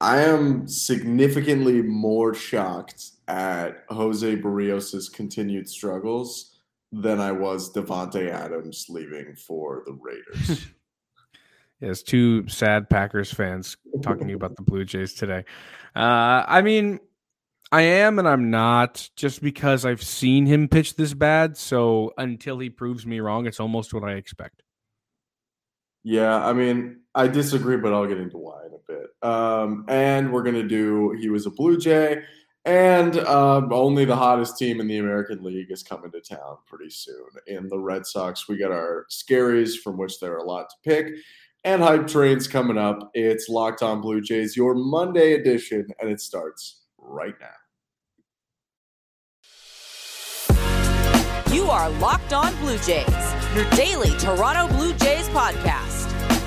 I am significantly more shocked at Jose Berrios' continued struggles than I was Davante Adams leaving for the Raiders. yes, two sad Packers fans talking to you about the Blue Jays today. Uh, I mean, I am and I'm not just because I've seen him pitch this bad. So until he proves me wrong, it's almost what I expect. Yeah, I mean, I disagree, but I'll get into why in a bit. Um, and we're gonna do. He was a Blue Jay, and um, only the hottest team in the American League is coming to town pretty soon. In the Red Sox, we got our scaries from which there are a lot to pick, and hype trains coming up. It's Locked On Blue Jays, your Monday edition, and it starts right now. You are Locked On Blue Jays, your daily Toronto Blue Jays podcast.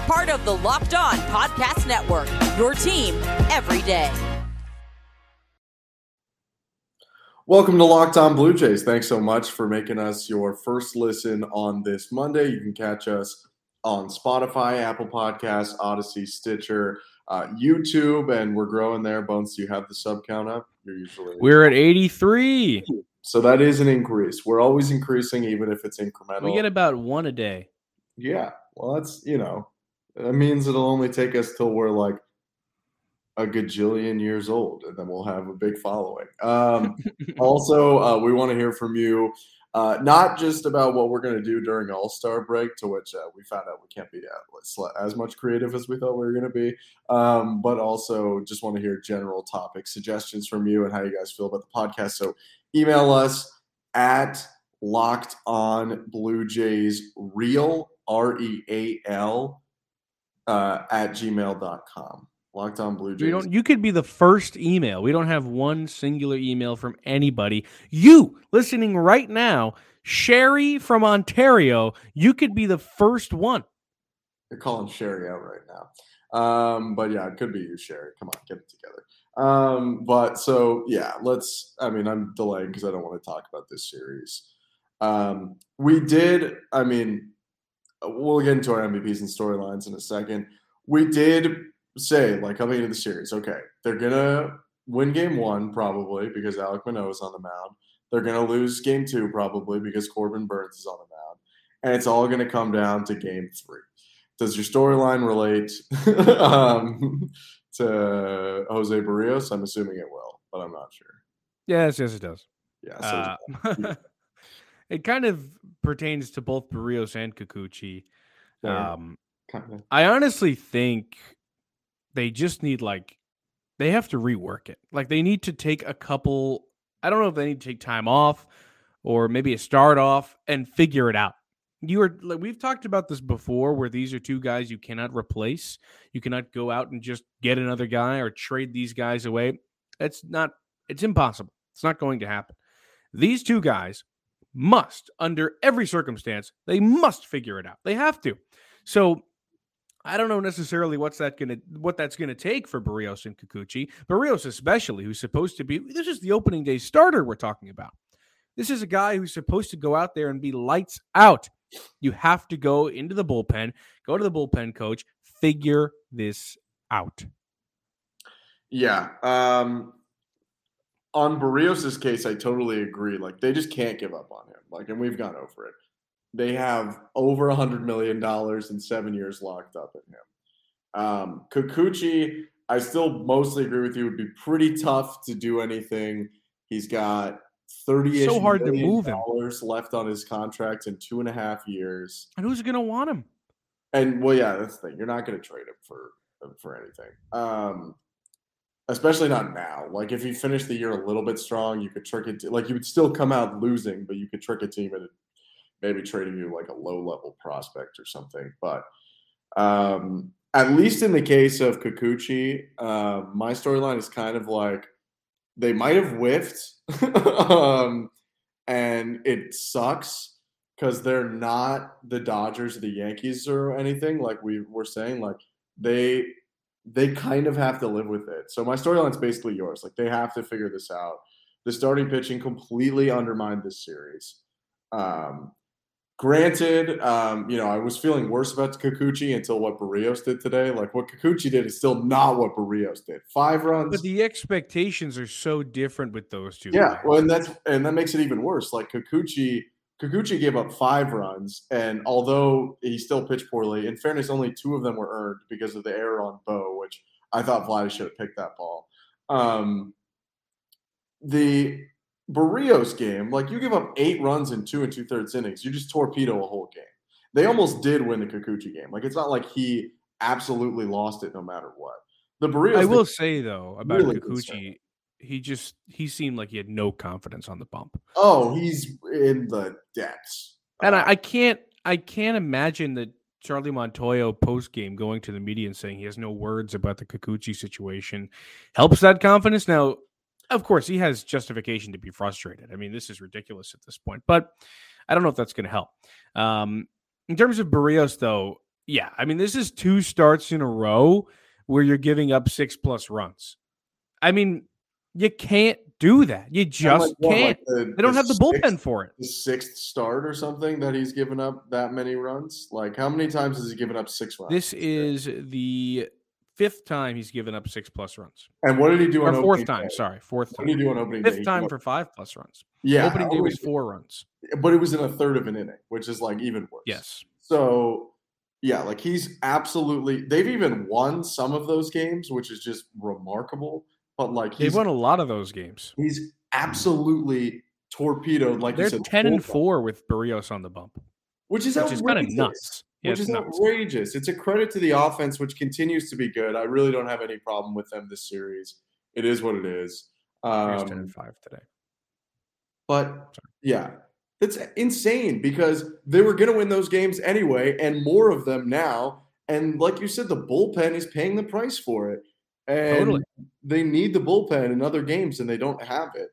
Part of the Locked On Podcast Network, your team every day. Welcome to Locked On Blue Jays. Thanks so much for making us your first listen on this Monday. You can catch us on Spotify, Apple Podcasts, Odyssey, Stitcher, uh, YouTube, and we're growing there. Bones, do you have the sub count up? You're usually we're at 83. So that is an increase. We're always increasing, even if it's incremental. We get about one a day. Yeah. Well, that's, you know, that means it'll only take us till we're like a gajillion years old, and then we'll have a big following. Um, also, uh, we want to hear from you. Uh, not just about what we're going to do during All Star break, to which uh, we found out we can't be as much creative as we thought we were going to be, um, but also just want to hear general topic suggestions from you and how you guys feel about the podcast. So email us at locked on blue jays real r-e-a-l uh, at gmail.com locked on blue jays you, don't, you could be the first email we don't have one singular email from anybody you listening right now sherry from ontario you could be the first one you're calling sherry out right now um, but yeah it could be you sherry come on get it together um, but so yeah, let's. I mean, I'm delaying because I don't want to talk about this series. Um, we did. I mean, we'll get into our MVPs and storylines in a second. We did say like coming into the series, okay, they're gonna win game one probably because Alek Manoah is on the mound. They're gonna lose game two probably because Corbin Burnes is on the mound, and it's all gonna come down to game three. Does your storyline relate um, to Jose Berrios? I'm assuming it will, but I'm not sure. Yes, yes, it does. Yeah. So uh, it kind of pertains to both Berrios and Kikuchi. Um, kind of. I honestly think they just need like they have to rework it. Like they need to take a couple. I don't know if they need to take time off or maybe a start off and figure it out you are like we've talked about this before where these are two guys you cannot replace you cannot go out and just get another guy or trade these guys away it's not it's impossible it's not going to happen these two guys must under every circumstance they must figure it out they have to so I don't know necessarily what's that gonna what that's gonna take for Berrios and Kikuchi. Berrios especially, who's supposed to be this is the opening day starter we're talking about. This is a guy who's supposed to go out there and be lights out. You have to go into the bullpen, go to the bullpen coach, figure this out. Yeah. Um, on Berrios' case, I totally agree. Like they just can't give up on him. Like, and we've gone over it. They have over a hundred million dollars in seven years locked up in him. Um, Kikuchi, I still mostly agree with you. Would be pretty tough to do anything. He's got 30 so hard to move him. left on his contract in two and a half years. And who's going to want him? And well, yeah, that's the thing. You're not going to trade him for for anything. Um, especially not now. Like if you finish the year a little bit strong, you could trick it. To, like you would still come out losing, but you could trick a team into maybe trading you like a low level prospect or something. But um, at least in the case of Kikuchi, uh, my storyline is kind of like they might have whiffed, um, and it sucks because they're not the Dodgers or the Yankees or anything like we were saying. Like they they kind of have to live with it. So my storyline's basically yours. Like they have to figure this out. The starting pitching completely undermined this series. Um, Granted, um, you know, I was feeling worse about Kikuchi until what Berrios did today. Like what Kikuchi did is still not what Berrios did. Five runs. But the expectations are so different with those two. Yeah, well, and that's and that makes it even worse. Like Kikuchi, Kikuchi gave up five runs, and although he still pitched poorly, in fairness, only two of them were earned because of the error on Bo, which I thought Vladdy should have picked that ball. Um, the Berrios game, like you give up eight runs in two and two thirds innings, you just torpedo a whole game. They almost did win the Kikuchi game. Like it's not like he absolutely lost it no matter what. The Berrios. I will say though about really Kikuchi, he just he seemed like he had no confidence on the bump. Oh, he's in the depths. And uh, I, I can't I can't imagine that Charlie Montoyo post game going to the media and saying he has no words about the Kikuchi situation helps that confidence. Now, of course, he has justification to be frustrated. I mean, this is ridiculous at this point, but I don't know if that's going to help. Um, in terms of Berrios, though, yeah, I mean, this is two starts in a row where you're giving up six plus runs. I mean, you can't do that. You just like, can't. Like the, they don't the have the sixth, bullpen for it. The sixth start or something that he's given up that many runs. Like, how many times has he given up six runs? This is the fifth time he's given up six plus runs. And what did he do or on fourth time? Day? Sorry, fourth what time. What did he do on opening fifth day? time for five plus runs. Yeah, opening day oh, was four runs, but it was in a third of an inning, which is like even worse. Yes. So yeah, like he's absolutely. They've even won some of those games, which is just remarkable. But like they've won a lot of those games. He's absolutely torpedoed. Like they're said, ten and four with Berrios on the bump, which is which is kind of nuts yeah, which is nuts. outrageous. It's a credit to the offense, which continues to be good. I really don't have any problem with them this series. It is what it is. Um, ten and five today. But Sorry. yeah, that's insane because they were going to win those games anyway, and more of them now. And like you said, the bullpen is paying the price for it, and totally. they need the bullpen in other games, and they don't have it.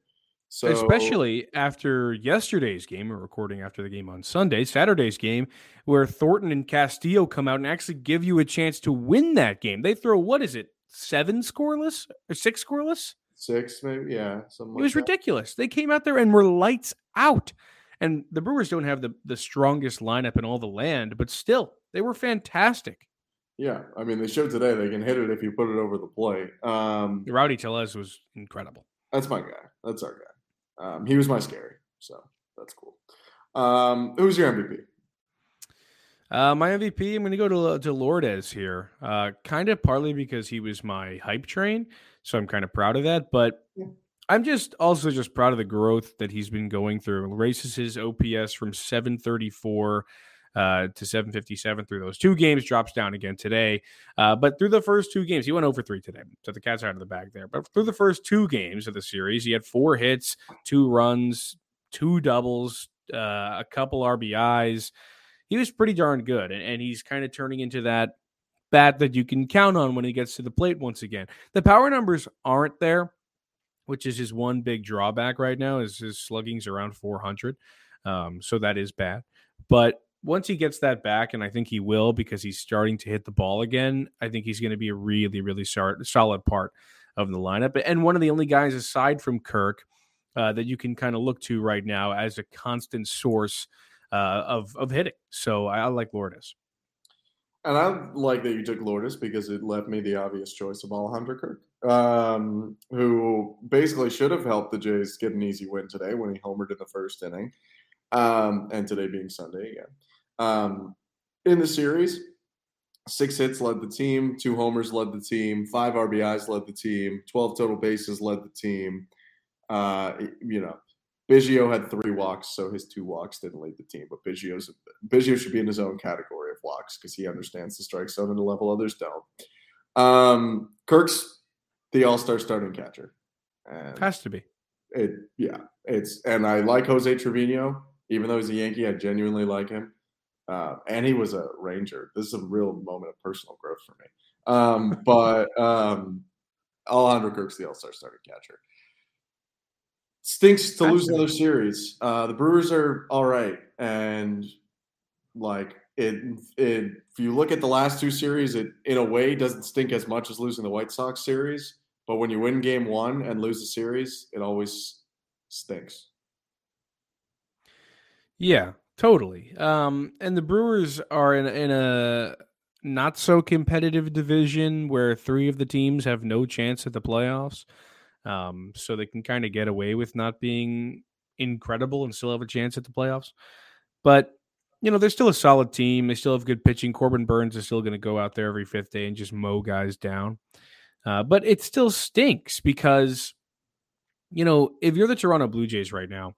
So, Especially after yesterday's game, we're recording after the game on Sunday, Saturday's game, where Thornton and Castillo come out and actually give you a chance to win that game. They throw, what is it, seven scoreless or six scoreless? Six, maybe, yeah. Something. It was like ridiculous. They came out there and were lights out. And the Brewers don't have the, the strongest lineup in all the land, but still, they were fantastic. Yeah, I mean, they showed today they can hit it if you put it over the plate. Um, Rowdy Tellez was incredible. That's my guy. That's our guy. Um, he was my scary, so that's cool. Um, who's your MVP? Uh, my MVP, I'm going to go to to Lourdes here. Uh, kind of partly because he was my hype train, so I'm kind of proud of that. But yeah. I'm just also just proud of the growth that he's been going through. Raises his OPS from 734 uh, to 757 through those two games. Drops down again today. Uh, but through the first two games, he went over three today. So the cat's are out of the bag there. But through the first two games of the series, he had four hits, two runs, two doubles, uh, a couple RBIs. He was pretty darn good. And, and he's kind of turning into that bat that you can count on when he gets to the plate once again. The power numbers aren't there, which is his one big drawback right now. Is his slugging's around 400, um, so that is bad. But once he gets that back, and I think he will because he's starting to hit the ball again, I think he's going to be a really, really solid part of the lineup. And one of the only guys aside from Kirk uh, that you can kind of look to right now as a constant source uh, of, of hitting. So I, I like Lourdes. And I like that you took Lourdes because it left me the obvious choice of Alejandro Kirk, um, who basically should have helped the Jays get an easy win today when he homered in the first inning, um, and today being Sunday again. Um, in the series, six hits led the team, two homers led the team, five RBIs led the team, 12 total bases led the team. Uh, you know, Biggio had three walks, so his two walks didn't lead the team. But Biggio's Biggio should be in his own category of walks because he understands the strike zone at a level others don't. Um, Kirk's the All Star starting catcher. And Has to be. It yeah, it's and I like Jose Trevino, even though he's a Yankee. I genuinely like him. Uh, and he was a Ranger. This is a real moment of personal growth for me. Um, but um, Alejandro Kirk's the All Star starting catcher. Stinks to lose another series. Uh, the Brewers are all right, and like it, it, if you look at the last two series, it in a way doesn't stink as much as losing the White Sox series. But when you win Game One and lose the series, it always stinks. Yeah, Totally. Um, and the Brewers are in in a not so competitive division where three of the teams have no chance at the playoffs. Um, so they can kind of get away with not being incredible and still have a chance at the playoffs. But you know, they're still a solid team. They still have good pitching. Corbin Burnes is still going to go out there every fifth day and just mow guys down. Uh, but it still stinks because, you know, if you're the Toronto Blue Jays right now,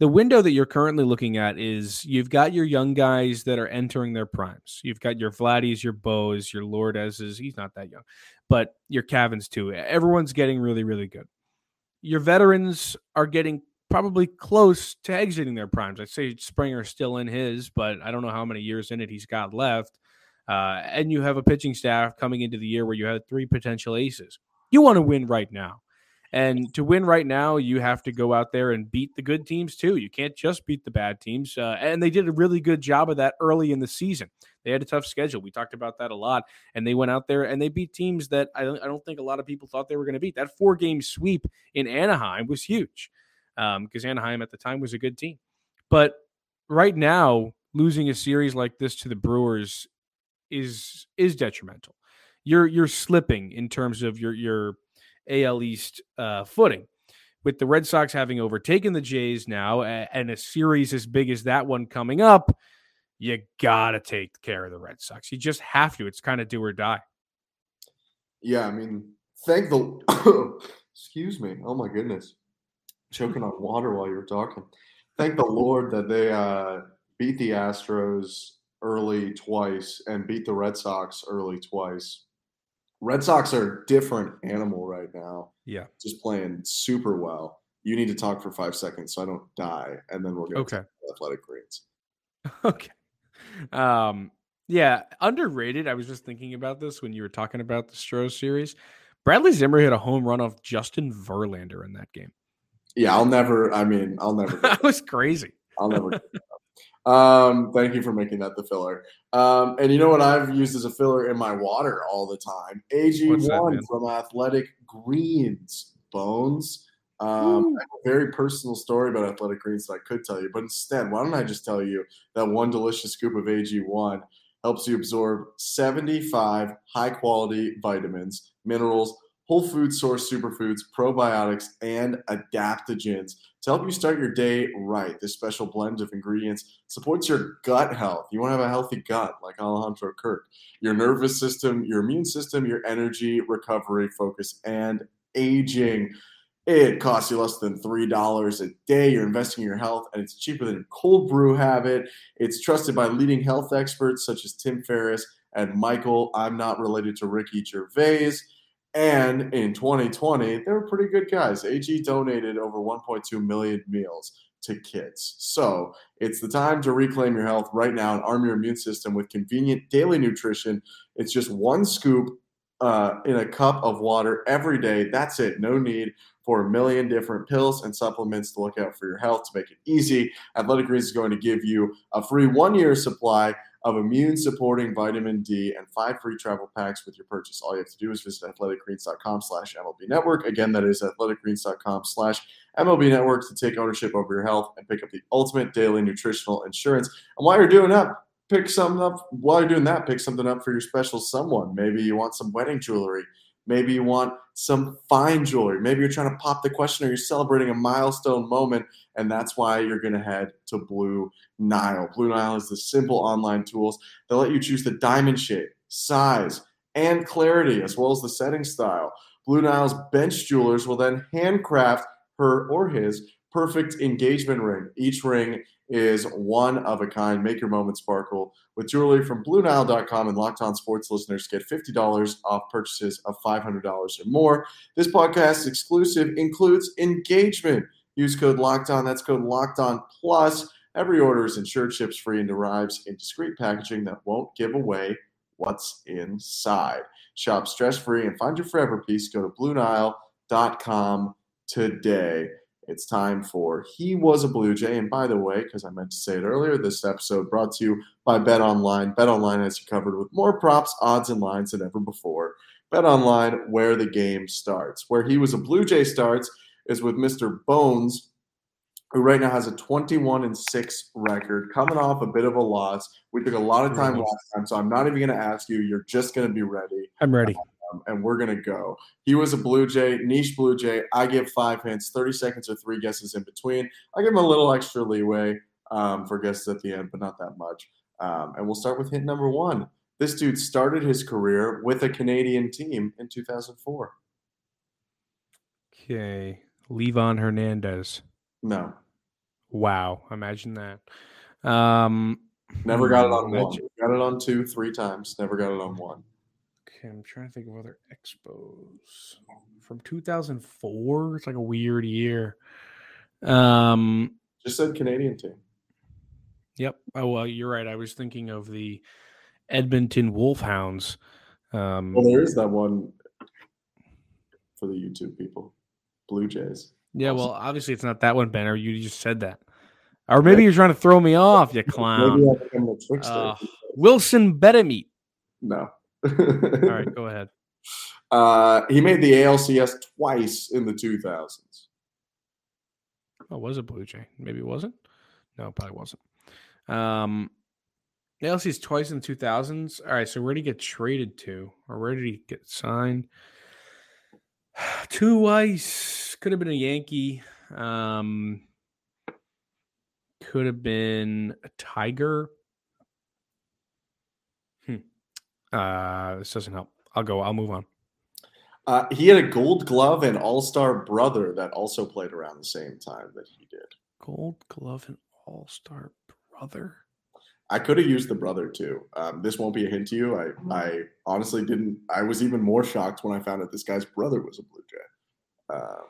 the window that you're currently looking at is you've got your young guys that are entering their primes. You've got your Vladdies, your Bows, your Lourdes's. He's not that young, but your Cavins too. Everyone's getting really, really good. Your veterans are getting probably close to exiting their primes. I'd say Springer's still in his, but I don't know how many years in it he's got left. Uh, and you have a pitching staff coming into the year where you had three potential aces. You want to win right now. And to win right now, you have to go out there and beat the good teams too. You can't just beat the bad teams. Uh, and they did a really good job of that early in the season. They had a tough schedule. We talked about that a lot. And they went out there and they beat teams that I don't, I don't think a lot of people thought they were going to beat. That four game sweep in Anaheim was huge because um, Anaheim at the time was a good team. But right now, losing a series like this to the Brewers is is detrimental. You're you're slipping in terms of your your AL East uh, footing. With the Red Sox having overtaken the Jays now and a series as big as that one coming up, you got to take care of the Red Sox. You just have to. It's kind of do or die. Yeah, I mean, thank the excuse me. Oh my goodness. Choking on water while you were talking. Thank the Lord that they uh, beat the Astros early twice and beat the Red Sox early twice. Red Sox are a different animal right now. Yeah. Just playing super well. You need to talk for five seconds so I don't die, and then we'll go okay. athletic greens. Okay. Um, yeah, underrated. I was just thinking about this when you were talking about the Stros series. Bradley Zimmer hit a home run off Justin Verlander in that game. Yeah, I'll never. I mean, I'll never. that was crazy. I'll never. Um, thank you for making that the filler. Um, and you know what I've used as a filler in my water all the time? AG1 from Athletic Greens. Bones. Um, a very personal story about Athletic Greens that I could tell you, but instead, why don't I just tell you that one delicious scoop of AG1 helps you absorb 75 high quality vitamins, minerals, whole food source superfoods, probiotics, and adaptogens to help you start your day right. This special blend of ingredients supports your gut health. You want to have a healthy gut, like Alejandro Kirk, your nervous system, your immune system, your energy, recovery, focus, and aging. It costs you less than $3 a day. You're investing in your health, and it's cheaper than a cold brew habit. It's trusted by leading health experts such as Tim Ferriss and Michael. I'm not related to Ricky Gervais. And in 2020, they were pretty good guys. AG donated over 1.2 million meals to kids. So it's the time to reclaim your health right now and arm your immune system with convenient daily nutrition. It's just one scoop uh, in a cup of water every day. That's it. No need for a million different pills and supplements to look out for your health to make it easy. Athletic Greens is going to give you a free one year supply of immune supporting vitamin D and five free travel packs with your purchase. All you have to do is visit athleticgreens.com slash MLB network. Again, that is athleticgreens.com slash MLB network to take ownership over your health and pick up the ultimate daily nutritional insurance. And while you're doing that, pick something up. While you're doing that, pick something up for your special someone. Maybe you want some wedding jewelry. Maybe you want some fine jewelry. Maybe you're trying to pop the question or you're celebrating a milestone moment, and that's why you're going to head to Blue Nile. Blue Nile is the simple online tools that let you choose the diamond shape, size, and clarity, as well as the setting style. Blue Nile's bench jewelers will then handcraft her or his perfect engagement ring. Each ring is one of a kind. Make your moment sparkle with jewelry from BlueNile.com and Locked On Sports listeners get $50 off purchases of $500 or more. This podcast exclusive includes engagement. Use code Locked On. That's code Locked On Plus. Every order is insured, ships free, and arrives in discreet packaging that won't give away what's inside. Shop stress free and find your forever piece. Go to BlueNile.com today. It's time for He Was a Blue Jay. And by the way, because I meant to say it earlier, this episode brought to you by Bet Online. Bet Online has you covered with more props, odds, and lines than ever before. Bet Online, where the game starts. Where He Was a Blue Jay starts is with Mr. Bones who right now has a 21 and 6 record, coming off a bit of a loss. We took a lot of time last time, so I'm not even going to ask you. You're just going to be ready. I'm ready. Um, and we're going to go. He was a Blue Jay, niche Blue Jay. I give five hints, 30 seconds or three guesses in between. I give him a little extra leeway um, for guesses at the end, but not that much. Um, and we'll start with hint number one. This dude started his career with a Canadian team in 2004. Okay. Livan Hernandez. No. Wow. Imagine that. Um, Never got it on one. Got it on two, three times. Never got it on one. Okay, I'm trying to think of other expos from 2004. It's like a weird year. Um, just said Canadian team. Yep. Oh well, you're right. I was thinking of the Edmonton Wolfhounds. Um, well, there is that one for the YouTube people, Blue Jays. Yeah, well, obviously it's not that one, Ben. Or You just said that, or maybe you're trying to throw me off, you clown. Uh, Wilson Betemit. No. All right, go ahead. Uh, he made the ALCS twice in the 2000s. Oh, was it Blue Jay? Maybe it wasn't. No, probably wasn't. Um, ALCS twice in the 2000s. All right, so where did he get traded to, or where did he get signed? Two Twice could have been a Yankee. Um, could have been a Tiger. Hmm. Uh, this doesn't help. I'll go. I'll move on. Uh, he had a Gold Glove and All Star brother that also played around the same time that he did. Gold Glove and All Star brother. I could have used the brother too. Um, this won't be a hint to you. I, I honestly didn't. I was even more shocked when I found out this guy's brother was a Blue Jay. Um,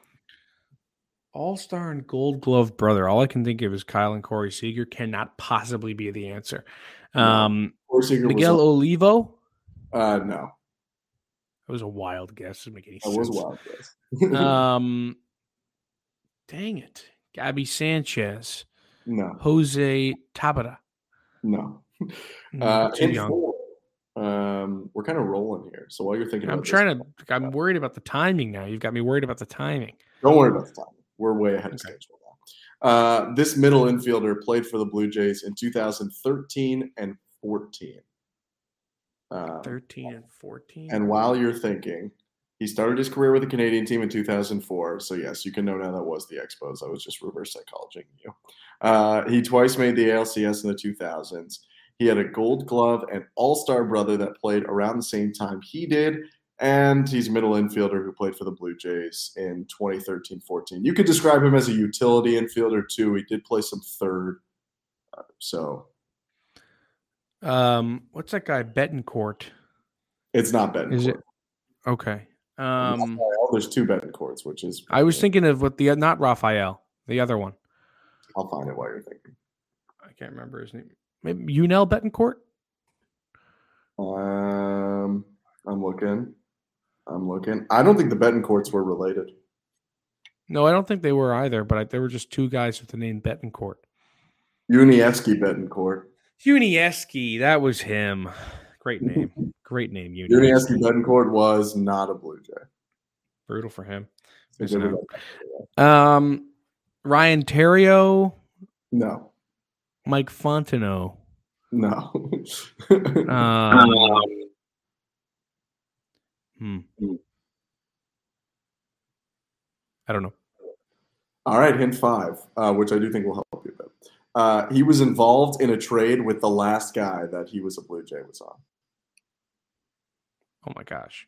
All Star and Gold Glove brother. All I can think of is Kyle and Corey Seager. Cannot possibly be the answer. Um, no. Miguel was Olivo. Uh, no. That was a wild guess. Doesn't make any sense. That was a wild guess. um, dang it, Gaby Sanchez. No. Jose Tabata. No. Mm, uh, in four, um, we're kind of rolling here. So while you're thinking, I'm trying to. I'm worried about the timing now. You've got me worried about the timing. Don't worry about the timing. We're way ahead okay. of schedule now. Uh, this middle infielder played for the Blue Jays in 2013 and 14. Uh, 13 and 14. And while you're thinking, he started his career with the Canadian team in 2004. So, yes, you can know now that was the Expos. I was just reverse psychologying you. Uh, he twice made the ALCS in the 2000s. He had a gold glove and all star brother that played around the same time he did. And he's a middle infielder who played for the Blue Jays in 2013 14. You could describe him as a utility infielder, too. He did play some third. Uh, so. Um, what's that guy, Betancourt? It's not Betancourt. Is it? Okay. Um, there's two Betancourts, which is. I was thinking of what the not Rafael, the other one. I'll find it while you're thinking. I can't remember his name. Maybe Yunel Betancourt. Um, I'm looking. I'm looking. I don't think the Betancourts were related. No, I don't think they were either. But I, there were just two guys with the name Betancourt. Yuniesky Betancourt. Yuniesky, that was him. Great name. Great name. Yuniesky Betancourt was not a Blue Jay. Brutal for him. Um, Ryan Theriot. No. Mike Fontenot. No. um, hmm. I don't know. All right, hint five, uh, which I do think will help you a bit. Uh, he was involved in a trade with the last guy that he was a Blue Jay was on. Oh my gosh.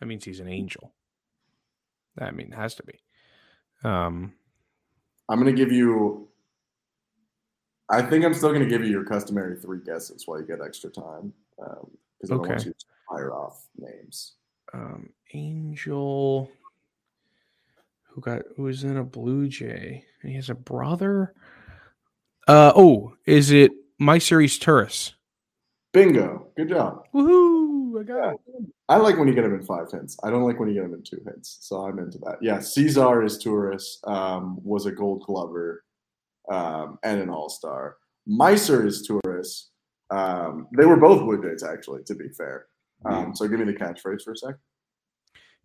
That means he's an angel. I mean, has to be. Um, I'm going to give you. I think I'm still going to give you your customary three guesses while you get extra time because um, I don't want you to fire off names. Um, angel, who got who was in a Blue Jay, and he has a brother. Uh oh, is it Maicer Izturis? Bingo! Good job. Woohoo! I got it. I like when you get them in five hints. I don't like when you get them in two hints. So I'm into that. Yeah, Cesar Izturis, um, was a gold glover um, and an all star. Maicer Izturis. Um, they were both Blue Jays, actually, to be fair. Um, so give me the catchphrase for a sec.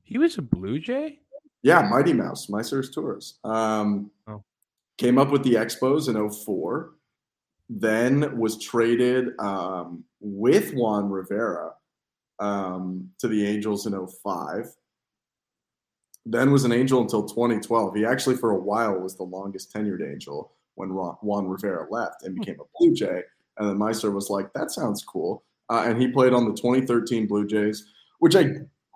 He was a Blue Jay? Yeah, Mighty Mouse. Maicer Izturis. Um, oh. Came up with the Expos in 04, then was traded um, with Juan Rivera um, to the Angels in 05. Then was an Angel until 2012. He actually, for a while, was the longest tenured Angel when Juan Rivera left and became a Blue Jay. And then Maicer was like, that sounds cool. Uh, and he played on the 2013 Blue Jays, which I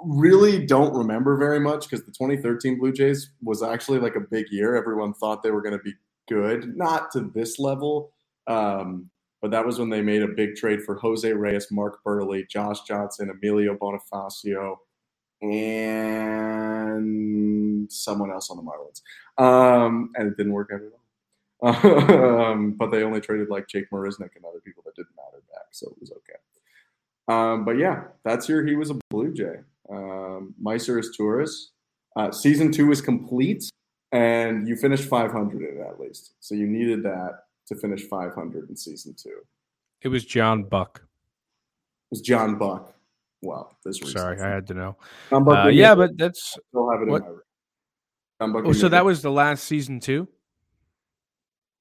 really don't remember very much because the 2013 Blue Jays was actually like a big year. Everyone thought they were going to be good, not to this level, um, but that was when they made a big trade for Jose Reyes, Mark Buehrle, Josh Johnson, Emilio Bonifacio, and someone else on the Marlins. Um, and it didn't work out at all. um, but they only traded like Jake Marisnick and other people that didn't matter back, so it was okay. Um, but yeah, that's your he was a Blue Jay. Um, Izturis. Uh, season two is complete, and you finished 500 in it at least. So you needed that to finish 500 in season two. It was John Buck. It was John Buck. Well, this sorry, I had to know. John Uh, yeah, but that's still have it what? in my. Oh, so that was the last season too.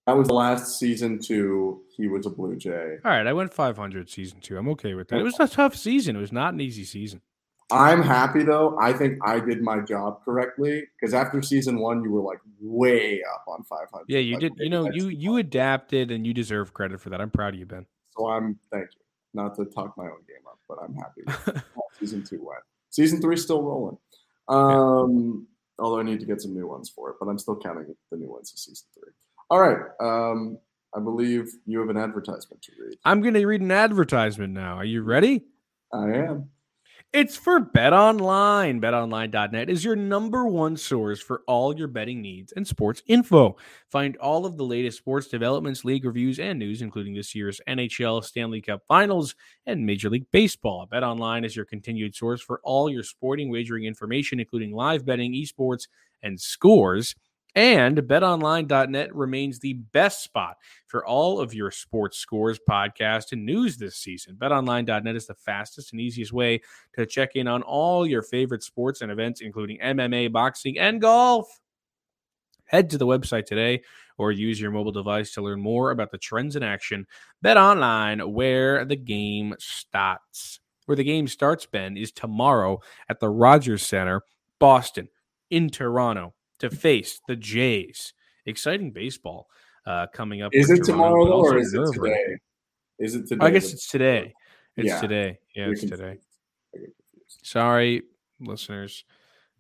That was the last season two. He was a Blue Jay. All right, I went 500 season two. I'm okay with that. It was a tough season. It was not an easy season. I'm happy though. I think I did my job correctly because after season one, you were like way up on 500. Yeah, you like, did. You know, you you adapted and you deserve credit for that. I'm proud of you, Ben. So I'm thank you. Not to talk my own game up, but I'm happy. season two went. Season three still rolling. Um, yeah. although I need to get some new ones for it, but I'm still counting the new ones of season three. All right. Um, I believe you have an advertisement to read. I'm going to read an advertisement now. Are you ready? I am. It's for Bet Online. BetOnline.net is your number one source for all your betting needs and sports info. Find all of the latest sports developments, league reviews, and news, including this year's NHL Stanley Cup Finals and Major League Baseball. BetOnline is your continued source for all your sporting wagering information, including live betting, esports, and scores. And betonline.net remains the best spot for all of your sports scores, podcast, and news this season. Betonline.net is the fastest and easiest way to check in on all your favorite sports and events, including MMA, boxing, and golf. Head to the website today or use your mobile device to learn more about the trends in action. Bet online where the game starts. Where the game starts, Ben, is tomorrow at the Rogers Center, Boston, in Toronto to face the Jays. Exciting baseball uh, coming up. Is it tomorrow though, or is it today? Is it today? I guess it's today. It's yeah. today. Yeah, it's today. Sorry, listeners.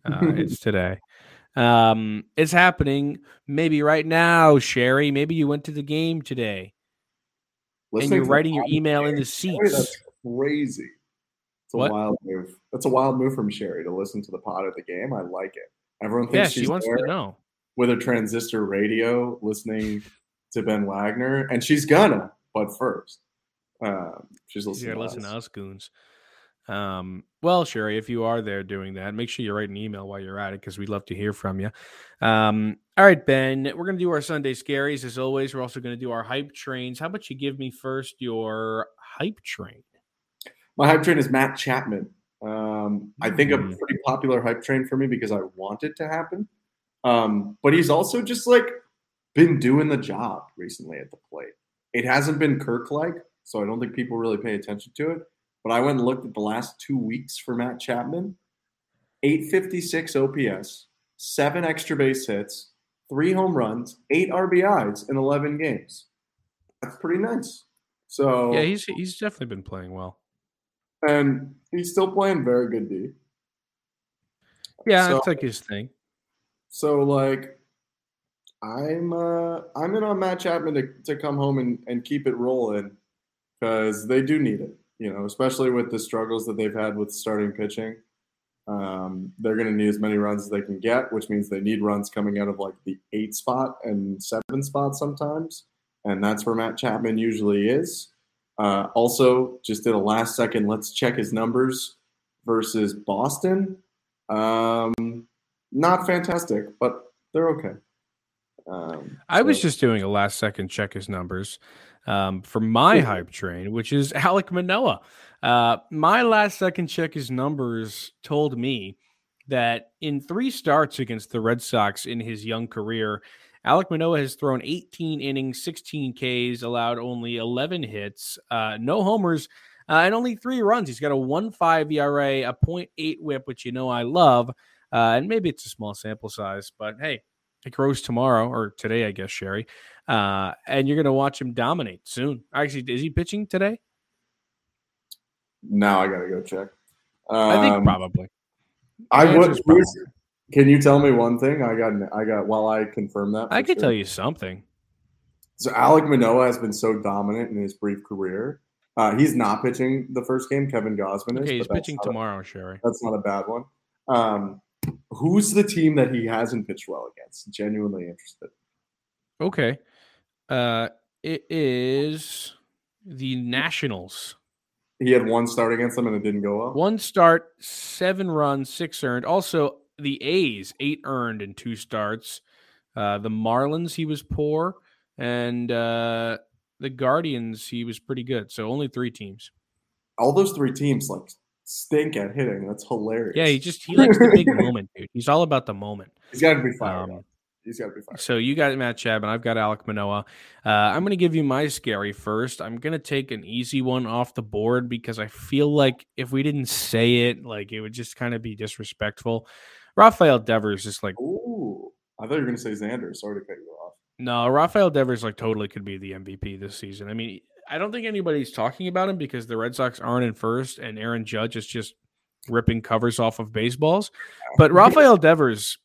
Uh, it's today. Um, it's happening maybe right now, Sherry. Maybe you went to the game today. Listening and you're writing your email in the seats. That's crazy. It's a what? wild move. That's a wild move from Sherry to listen to the pod at the game. I like it. Everyone thinks yeah, she wants to know with a transistor radio listening to Ben Wagner, and she's gonna. But first, um, she's listening. Yeah, to listen us. to us goons. Um, well, Sherry, if you are there doing that, make sure you write an email while you're at it because we'd love to hear from you. Um, all right, Ben, we're going to do our Sunday scaries as always. We're also going to do our hype trains. How about you give me first your hype train? My hype train is Matt Chapman. Um, I think a hmm. pretty popular hype train for me because I want it to happen. Um, but he's also just like been doing the job recently at the plate. It hasn't been Kirk like, so I don't think people really pay attention to it. But I went and looked at the last two weeks for Matt Chapman 856 OPS, seven extra base hits, three home runs, eight RBIs in 11 games. That's pretty nice. So yeah, he's he's definitely been playing well and he's still playing very good D. Yeah, so, that's like his thing. So like, I'm uh I'm in on Matt Chapman to, to come home and, and keep it rolling because they do need it. You know, especially with the struggles that they've had with starting pitching. Um, they're going to need as many runs as they can get, which means they need runs coming out of like the eight spot and seven spot sometimes, and that's where Matt Chapman usually is. Uh, also, just did a last second, let's check his numbers versus Boston. Um, not fantastic, but they're okay. Um, I so. was just doing a last second check his numbers um, for my hype train, which is Alek Manoah. Uh, my last second check his numbers told me that in three starts against the Red Sox in his young career, Alek Manoah has thrown 18 innings, 16 Ks, allowed only 11 hits, uh, no homers, uh, and only three runs. He's got a 1.5 ERA, a 0.8 WHIP, which you know I love, uh, and maybe it's a small sample size, but hey, it grows tomorrow or today, I guess, Sherry. Uh, and you're going to watch him dominate soon. Actually, is he pitching today? Now I got to go check. Um, I think um, probably. I would. Can you tell me one thing? I got. I got. While I confirm that, I could sure. tell you something. So Alek Manoah has been so dominant in his brief career. Uh, he's not pitching the first game. Kevin Gausman is. Okay, he's pitching tomorrow, a, Sherry. That's not a bad one. Um, who's the team that he hasn't pitched well against? Genuinely interested. Okay. Uh, it is the Nationals. He had one start against them and it didn't go well. One start, seven runs, six earned. Also, the A's, eight earned in two starts. Uh, the Marlins, he was poor, and uh, the Guardians, he was pretty good. So only three teams. All those three teams like stink at hitting. That's hilarious. Yeah, he just he likes the big moment, dude. He's all about the moment. He's got to be fired. Um, He's got to be fired. So you got Matt Chapman. I've got Alek Manoah. Uh, I'm going to give you my scary first. I'm going to take an easy one off the board because I feel like if we didn't say it, like it would just kind of be disrespectful. Rafael Devers is just like. Ooh, I thought you were going to say Xander. Sorry to cut you off. No, Rafael Devers like totally could be the MVP this season. I mean, I don't think anybody's talking about him because the Red Sox aren't in first, and Aaron Judge is just ripping covers off of baseballs. But Rafael Devers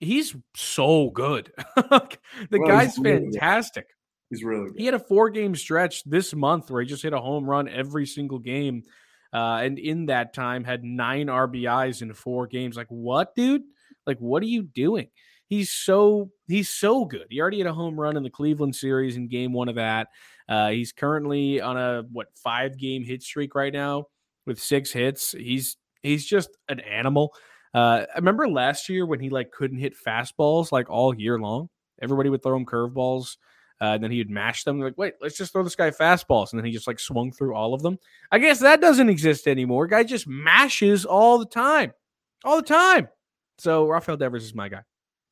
he's so good. the well, guy's really fantastic. Good. He's really good. He had a four game stretch this month where he just hit a home run every single game. Uh, and in that time had nine RBIs in four games. Like, what, dude? Like, what are you doing? He's so he's so good. He already had a home run in the Cleveland series in game one of that. Uh, he's currently on a what five game hit streak right now with six hits. He's he's just an animal. Uh, I remember last year when he like couldn't hit fastballs like all year long. Everybody would throw him curveballs, uh, and then he would mash them. They're like, wait, let's just throw this guy fastballs, and then he just like swung through all of them. I guess that doesn't exist anymore. Guy just mashes all the time, all the time. So Rafael Devers is my guy.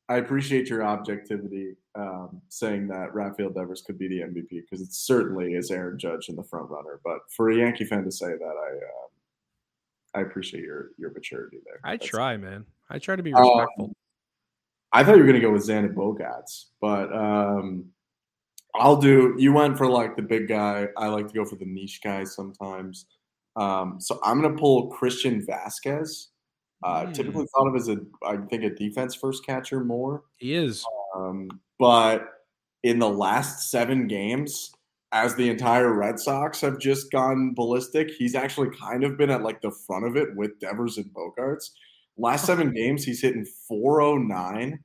I appreciate your objectivity, um, saying that Rafael Devers could be the MVP because it certainly is Aaron Judge in the front runner. But for a Yankee fan to say that, I uh, I appreciate your your maturity there. I That's try, man. I try to be respectful. Um, I thought you were gonna go with Xander Bogaerts, but um, I'll do. You went for like the big guy. I like to go for the niche guys sometimes. Um, so I'm gonna pull Christian Vázquez. Uh, mm. Typically thought of as a, I think a defense first catcher more. He is, um, but in the last seven games, as the entire Red Sox have just gone ballistic, he's actually kind of been at like the front of it with Devers and Bogaerts. Last seven games, he's hitting 409,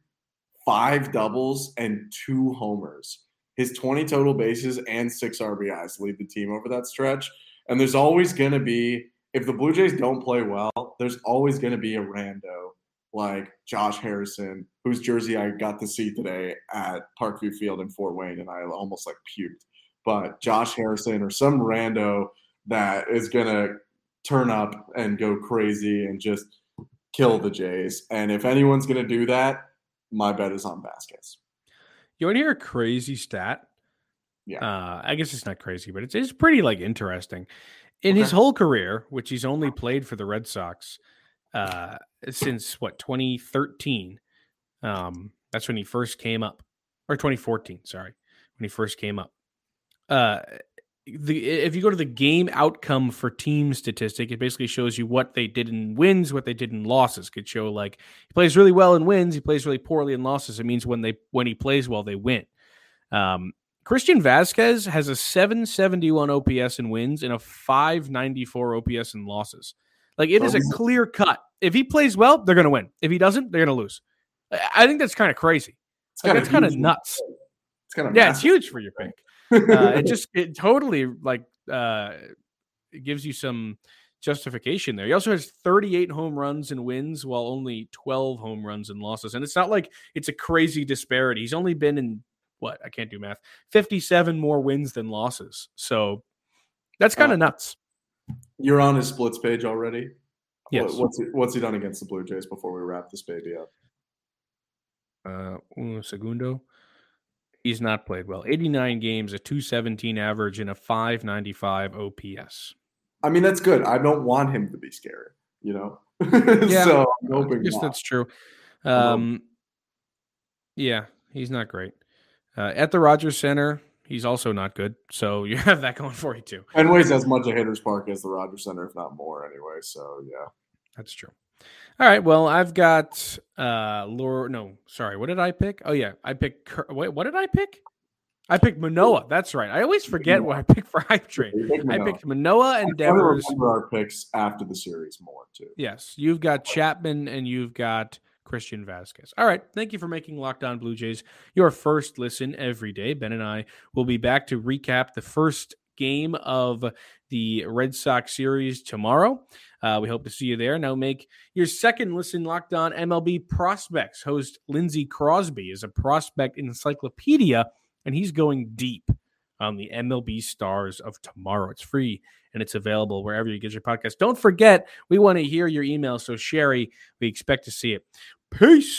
five doubles, and two homers. His 20 total bases and six RBIs lead the team over that stretch. And there's always going to be, if the Blue Jays don't play well, there's always going to be a rando like Josh Harrison, whose jersey I got to see today at Parkview Field in Fort Wayne, and I almost like puked but Josh Harrison or some rando that is going to turn up and go crazy and just kill the Jays. And if anyone's going to do that, my bet is on Vázquez. You want to hear a crazy stat? Yeah. Uh, I guess it's not crazy, but it's, it's pretty like interesting. In okay. his whole career, which he's only played for the Red Sox uh, since what 2013, um, that's when he first came up, or 2014, sorry, when he first came up uh, the if you go to the game outcome for team statistic, it basically shows you what they did in wins, what they did in losses. Could show like he plays really well in wins, he plays really poorly in losses. It means when they when he plays well, they win. Um, Christian Vázquez has a 771 OPS in wins and a 594 OPS in losses. Like it is a clear cut. If he plays well, they're going to win. If he doesn't, they're going to lose. I think that's kind of crazy. Like, that's kind of nuts. It's kind of yeah, massive. it's huge for your pick uh, it just it totally like uh, it gives you some justification there. He also has 38 home runs and wins while only 12 home runs and losses. And it's not like it's a crazy disparity. He's only been in what? I can't do math. 57 more wins than losses. So that's kind of uh, nuts. You're on his splits page already? Yes. what's, he, what's he done against the Blue Jays before we wrap this baby up? Uh, un segundo. He's not played well. 89 games, a 217 average, and a 595 OPS. I mean, that's good. I don't want him to be scary, you know? yeah, so I guess not. that's true. Um, yeah, he's not great. Uh, at the Rogers Center, he's also not good. So you have that going for you too. Fenway's as much a hitter's park as the Rogers Center, if not more, anyway. So yeah, that's true. All right. Well, I've got uh Laura. No, sorry. What did I pick? Oh yeah, I picked. Wait, what did I pick? I picked Manoah. That's right. I always forget what I picked for hype train. I picked Manoah and Devers. remember our picks after the series more too. Yes, you've got Chapman and you've got Christian Vázquez. All right. Thank you for making Locked On Blue Jays your first listen every day. Ben and I will be back to recap the first game of the Red Sox series tomorrow. Uh, we hope to see you there. Now, make your second listen locked on MLB prospects. Host Lindsey Crosby is a prospect encyclopedia, and he's going deep on the MLB stars of tomorrow. It's free and it's available wherever you get your podcast. Don't forget, we want to hear your email. So, Sherry, we expect to see it. Peace.